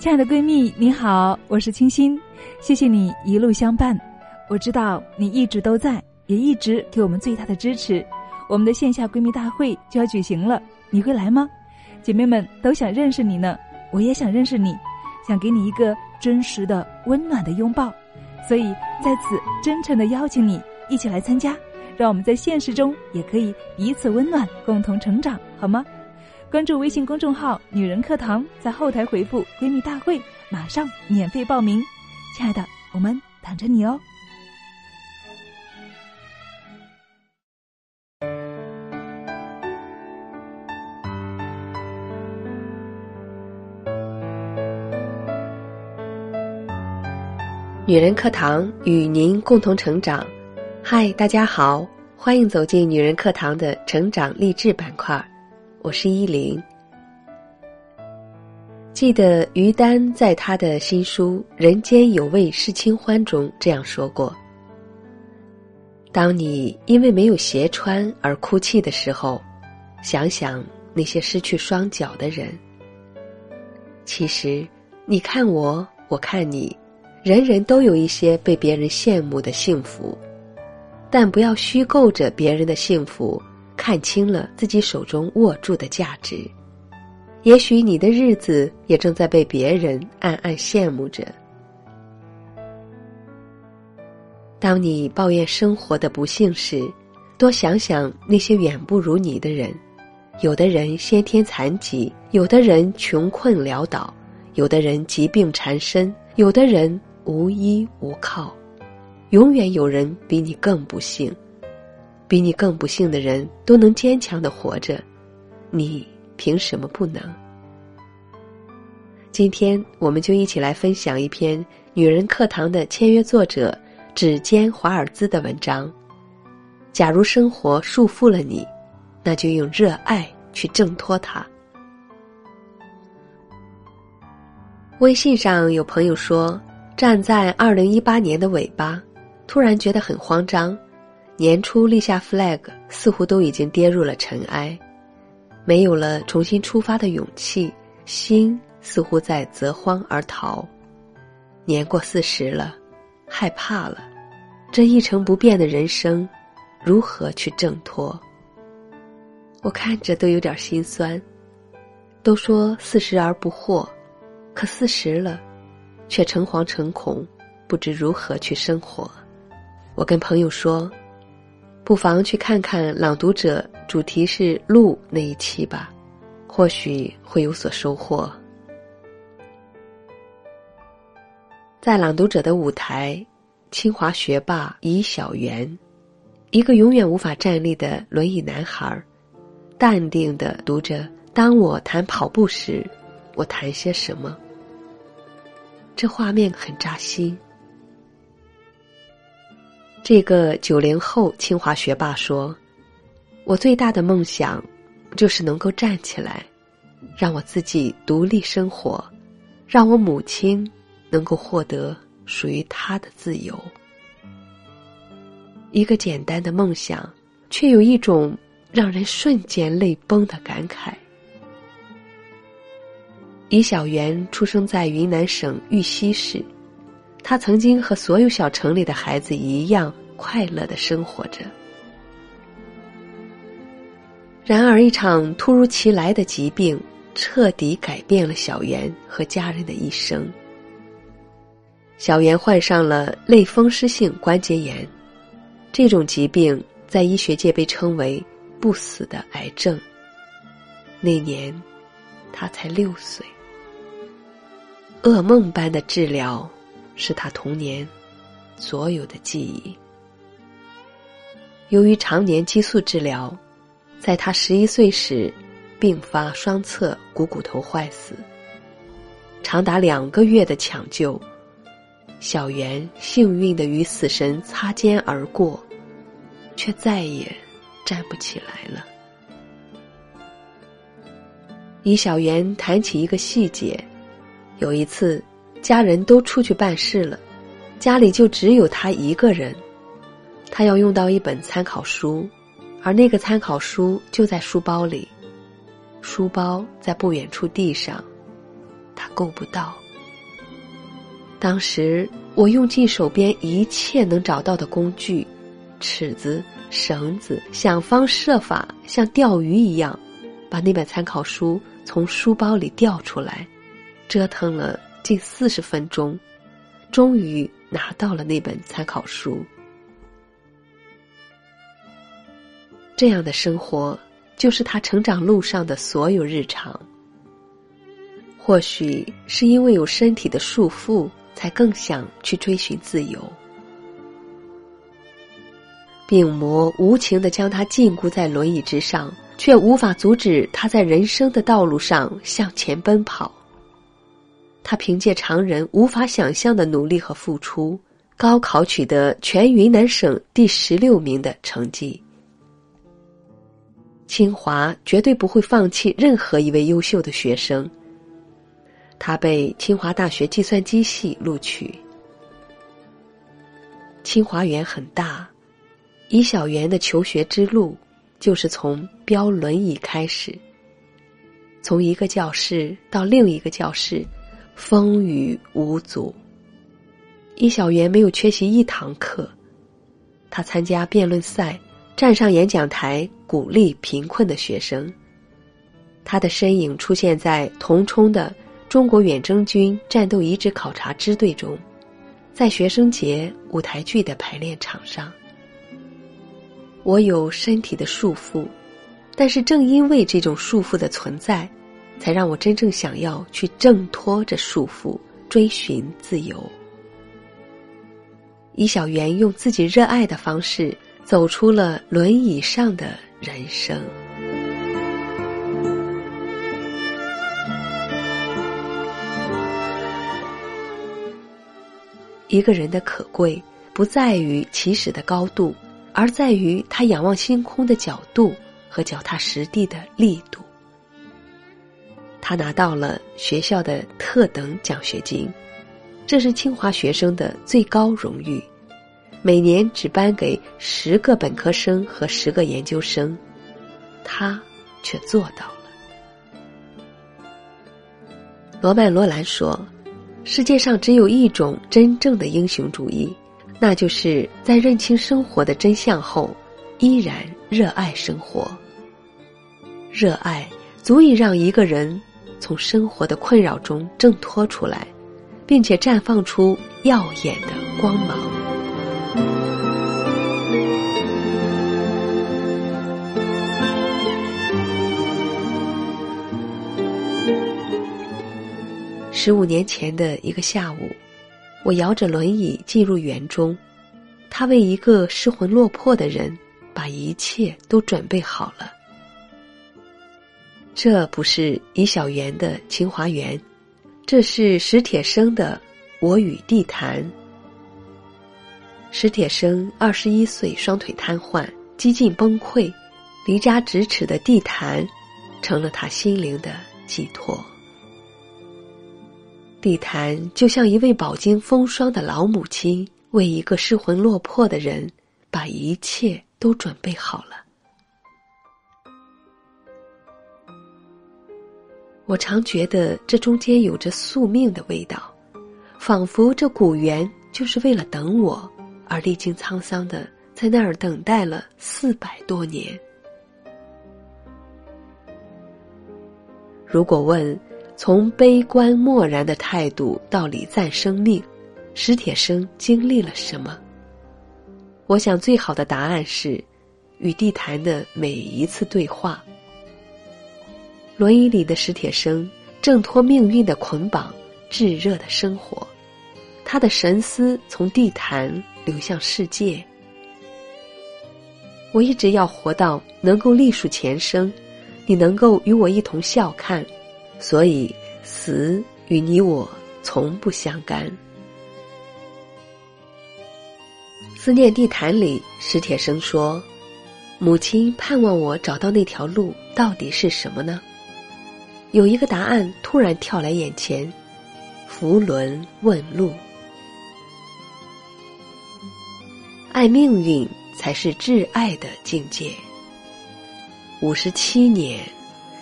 亲爱的闺蜜，你好，我是清新，谢谢你一路相伴。我知道你一直都在，也一直给我们最大的支持。我们的线下闺蜜大会就要举行了，你会来吗？姐妹们都想认识你呢，我也想认识你，想给你一个真实的、温暖的拥抱。所以在此真诚的邀请你一起来参加，让我们在现实中也可以彼此温暖，共同成长，好吗？关注微信公众号“女人课堂”，在后台回复“闺蜜大会”，马上免费报名。亲爱的，我们等着你哦。女人课堂与您共同成长。嗨，大家好，欢迎走进女人课堂的成长励志板块。我是依林。记得于丹在他的新书《人间有味是清欢》中这样说过：“当你因为没有鞋穿而哭泣的时候，想想那些失去双脚的人。其实，你看我，我看你，人人都有一些被别人羡慕的幸福，但不要虚构着别人的幸福。”看清了自己手中握住的价值，也许你的日子也正在被别人暗暗羡慕着。当你抱怨生活的不幸时，多想想那些远不如你的人。有的人先天残疾，有的人穷困潦倒，有的人疾病缠身，有的人无依无靠。永远有人比你更不幸。比你更不幸的人都能坚强的活着，你凭什么不能？今天我们就一起来分享一篇女人课堂的签约作者指尖华尔兹的文章。假如生活束缚了你，那就用热爱去挣脱它。微信上有朋友说，站在二零一八年的尾巴，突然觉得很慌张。年初立下 flag，似乎都已经跌入了尘埃，没有了重新出发的勇气，心似乎在择荒而逃。年过四十了，害怕了，这一成不变的人生，如何去挣脱？我看着都有点心酸。都说四十而不惑，可四十了，却诚惶诚恐，不知如何去生活。我跟朋友说。不妨去看看《朗读者》，主题是路那一期吧，或许会有所收获。在《朗读者》的舞台，清华学霸尹小媛，一个永远无法站立的轮椅男孩，淡定的读着：“当我谈跑步时，我谈些什么？”这画面很扎心。这个九零后清华学霸说：“我最大的梦想，就是能够站起来，让我自己独立生活，让我母亲能够获得属于她的自由。一个简单的梦想，却有一种让人瞬间泪崩的感慨。”李小媛出生在云南省玉溪市。他曾经和所有小城里的孩子一样快乐的生活着。然而，一场突如其来的疾病彻底改变了小袁和家人的一生。小袁患上了类风湿性关节炎，这种疾病在医学界被称为“不死的癌症”。那年，他才六岁。噩梦般的治疗。是他童年所有的记忆。由于常年激素治疗，在他十一岁时，并发双侧股骨头坏死。长达两个月的抢救，小袁幸运的与死神擦肩而过，却再也站不起来了。以小袁谈起一个细节，有一次。家人都出去办事了，家里就只有他一个人。他要用到一本参考书，而那个参考书就在书包里。书包在不远处地上，他够不到。当时我用尽手边一切能找到的工具，尺子、绳子，想方设法像钓鱼一样，把那本参考书从书包里钓出来，折腾了近四十分钟，终于拿到了那本参考书。这样的生活，就是他成长路上的所有日常。或许是因为有身体的束缚。才更想去追寻自由。病魔无情的将他禁锢在轮椅之上，却无法阻止他在人生的道路上向前奔跑。他凭借常人无法想象的努力和付出，高考取得全云南省第十六名的成绩。清华绝对不会放弃任何一位优秀的学生。他被清华大学计算机系录取。清华园很大，尹小园的求学之路就是从标轮椅开始。从一个教室到另一个教室，风雨无阻。尹小媛没有缺席一堂课，他参加辩论赛，站上演讲台鼓励贫困的学生。他的身影出现在同冲的。中国远征军战斗遗址考察支队中，在学生节舞台剧的排练场上，我有身体的束缚，但是正因为这种束缚的存在，才让我真正想要去挣脱这束缚，追寻自由。李小媛用自己热爱的方式，走出了轮椅上的人生。一个人的可贵，不在于起始的高度，而在于他仰望星空的角度和脚踏实地的力度。他拿到了学校的特等奖学金，这是清华学生的最高荣誉，每年只颁给十个本科生和十个研究生，他却做到了。罗曼·罗兰说。世界上只有一种真正的英雄主义，那就是在认清生活的真相后，依然热爱生活。热爱足以让一个人从生活的困扰中挣脱出来，并且绽放出耀眼的光芒。十五年前的一个下午，我摇着轮椅进入园中，他为一个失魂落魄的人把一切都准备好了。这不是尹小园的清华园，这是史铁生的《我与地坛》。史铁生二十一岁，双腿瘫痪，几近崩溃，离家咫尺的地坛，成了他心灵的寄托。地坛就像一位饱经风霜的老母亲，为一个失魂落魄的人，把一切都准备好了。我常觉得这中间有着宿命的味道，仿佛这古园就是为了等我而历经沧桑的，在那儿等待了四百多年。如果问？从悲观漠然的态度到礼赞生命，史铁生经历了什么？我想最好的答案是，与地坛的每一次对话。轮椅里的史铁生挣脱命运的捆绑，炙热的生活，他的神思从地坛流向世界。我一直要活到能够历数前生，你能够与我一同笑看。所以，死与你我从不相干。思念地毯里，史铁生说：“母亲盼望我找到那条路到底是什么呢？”有一个答案突然跳来眼前：扶轮问路。爱命运才是挚爱的境界。五十七年。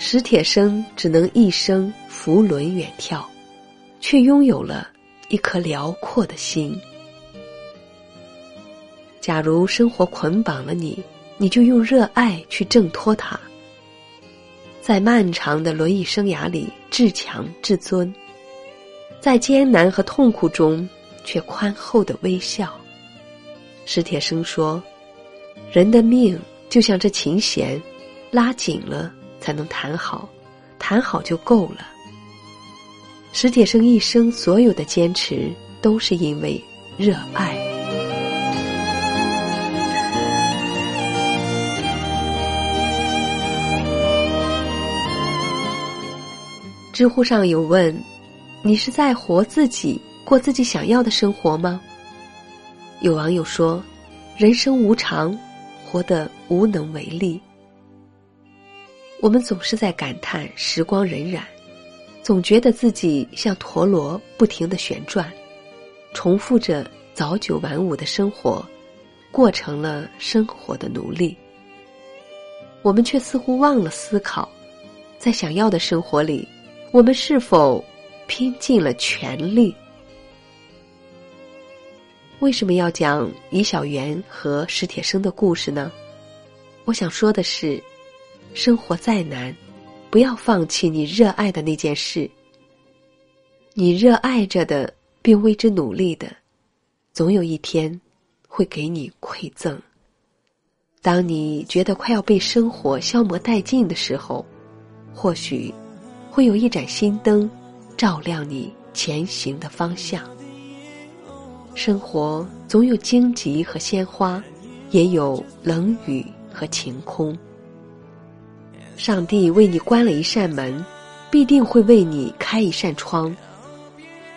史铁生只能一生扶轮远眺，却拥有了一颗辽阔的心。假如生活捆绑了你，你就用热爱去挣脱它。在漫长的轮椅生涯里，至强至尊；在艰难和痛苦中，却宽厚的微笑。史铁生说：“人的命就像这琴弦，拉紧了才能弹好，弹好就够了。”史铁生一生所有的坚持，都是因为热爱。知乎上有问：“你是在活自己，过自己想要的生活吗？”有网友说：“人生无常，活得无能为力。”我们总是在感叹时光荏苒，总觉得自己像陀螺不停的旋转，重复着早九晚五的生活，过成了生活的奴隶。我们却似乎忘了思考，在想要的生活里。我们是否拼尽了全力？为什么要讲李小媛和史铁生的故事呢？我想说的是，生活再难，不要放弃你热爱的那件事。你热爱着的，并为之努力的，总有一天会给你馈赠。当你觉得快要被生活消磨殆尽的时候，或许。会有一盏心灯，照亮你前行的方向。生活总有荆棘和鲜花，也有冷雨和晴空。上帝为你关了一扇门，必定会为你开一扇窗。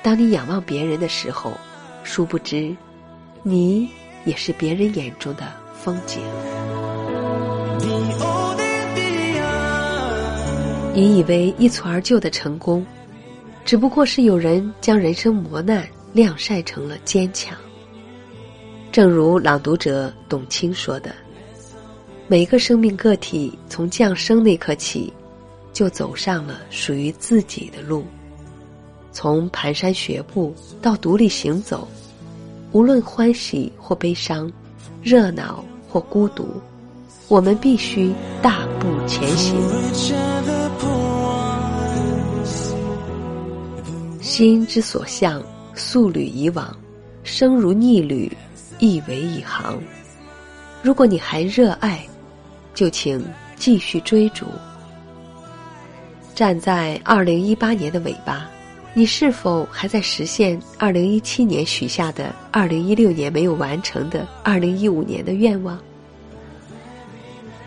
当你仰望别人的时候，殊不知，你也是别人眼中的风景。你以为一蹴而就的成功，只不过是有人将人生磨难晾晒成了坚强。正如朗读者董卿说的：“每个生命个体从降生那刻起，就走上了属于自己的路。从蹒跚学步到独立行走，无论欢喜或悲伤，热闹或孤独，我们必须大步前行。”心之所向，素履以往；生如逆旅，亦为一行。如果你还热爱，就请继续追逐。站在二零一八年的尾巴，你是否还在实现二零一七年许下的、二零一六年没有完成的、二零一五年的愿望？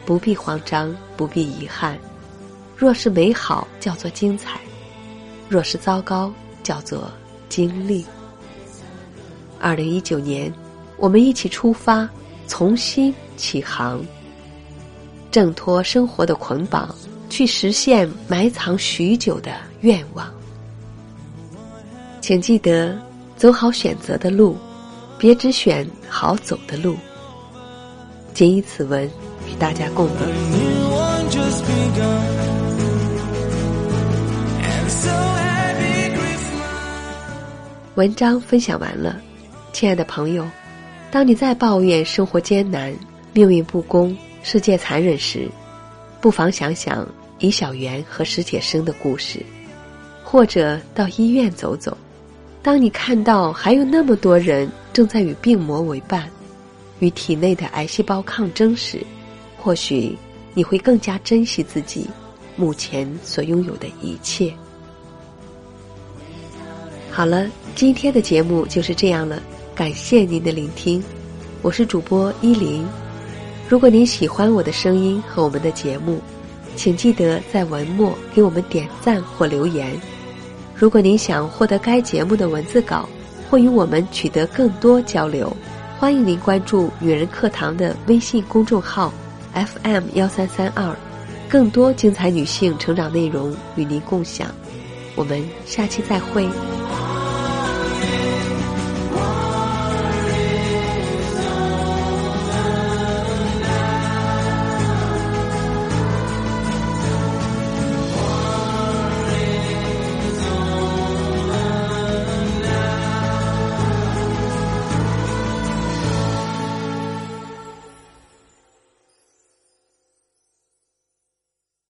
不必慌张，不必遗憾。若是美好，叫做精彩；若是糟糕，叫做经历。二零一九年，我们一起出发，重新起航，挣脱生活的捆绑，去实现埋藏许久的愿望。请记得走好选择的路，别只选好走的路。谨以此文与大家共勉。文章分享完了，亲爱的朋友，当你在抱怨生活艰难、命运不公、世界残忍时，不妨想想李小媛和史铁生的故事，或者到医院走走。当你看到还有那么多人正在与病魔为伴，与体内的癌细胞抗争时，或许你会更加珍惜自己目前所拥有的一切。好了。今天的节目就是这样了，感谢您的聆听，我是主播依林。如果您喜欢我的声音和我们的节目，请记得在文末给我们点赞或留言。如果您想获得该节目的文字稿或与我们取得更多交流，欢迎您关注“女人课堂”的微信公众号 FM 幺三三二，更多精彩女性成长内容与您共享。我们下期再会。Amen.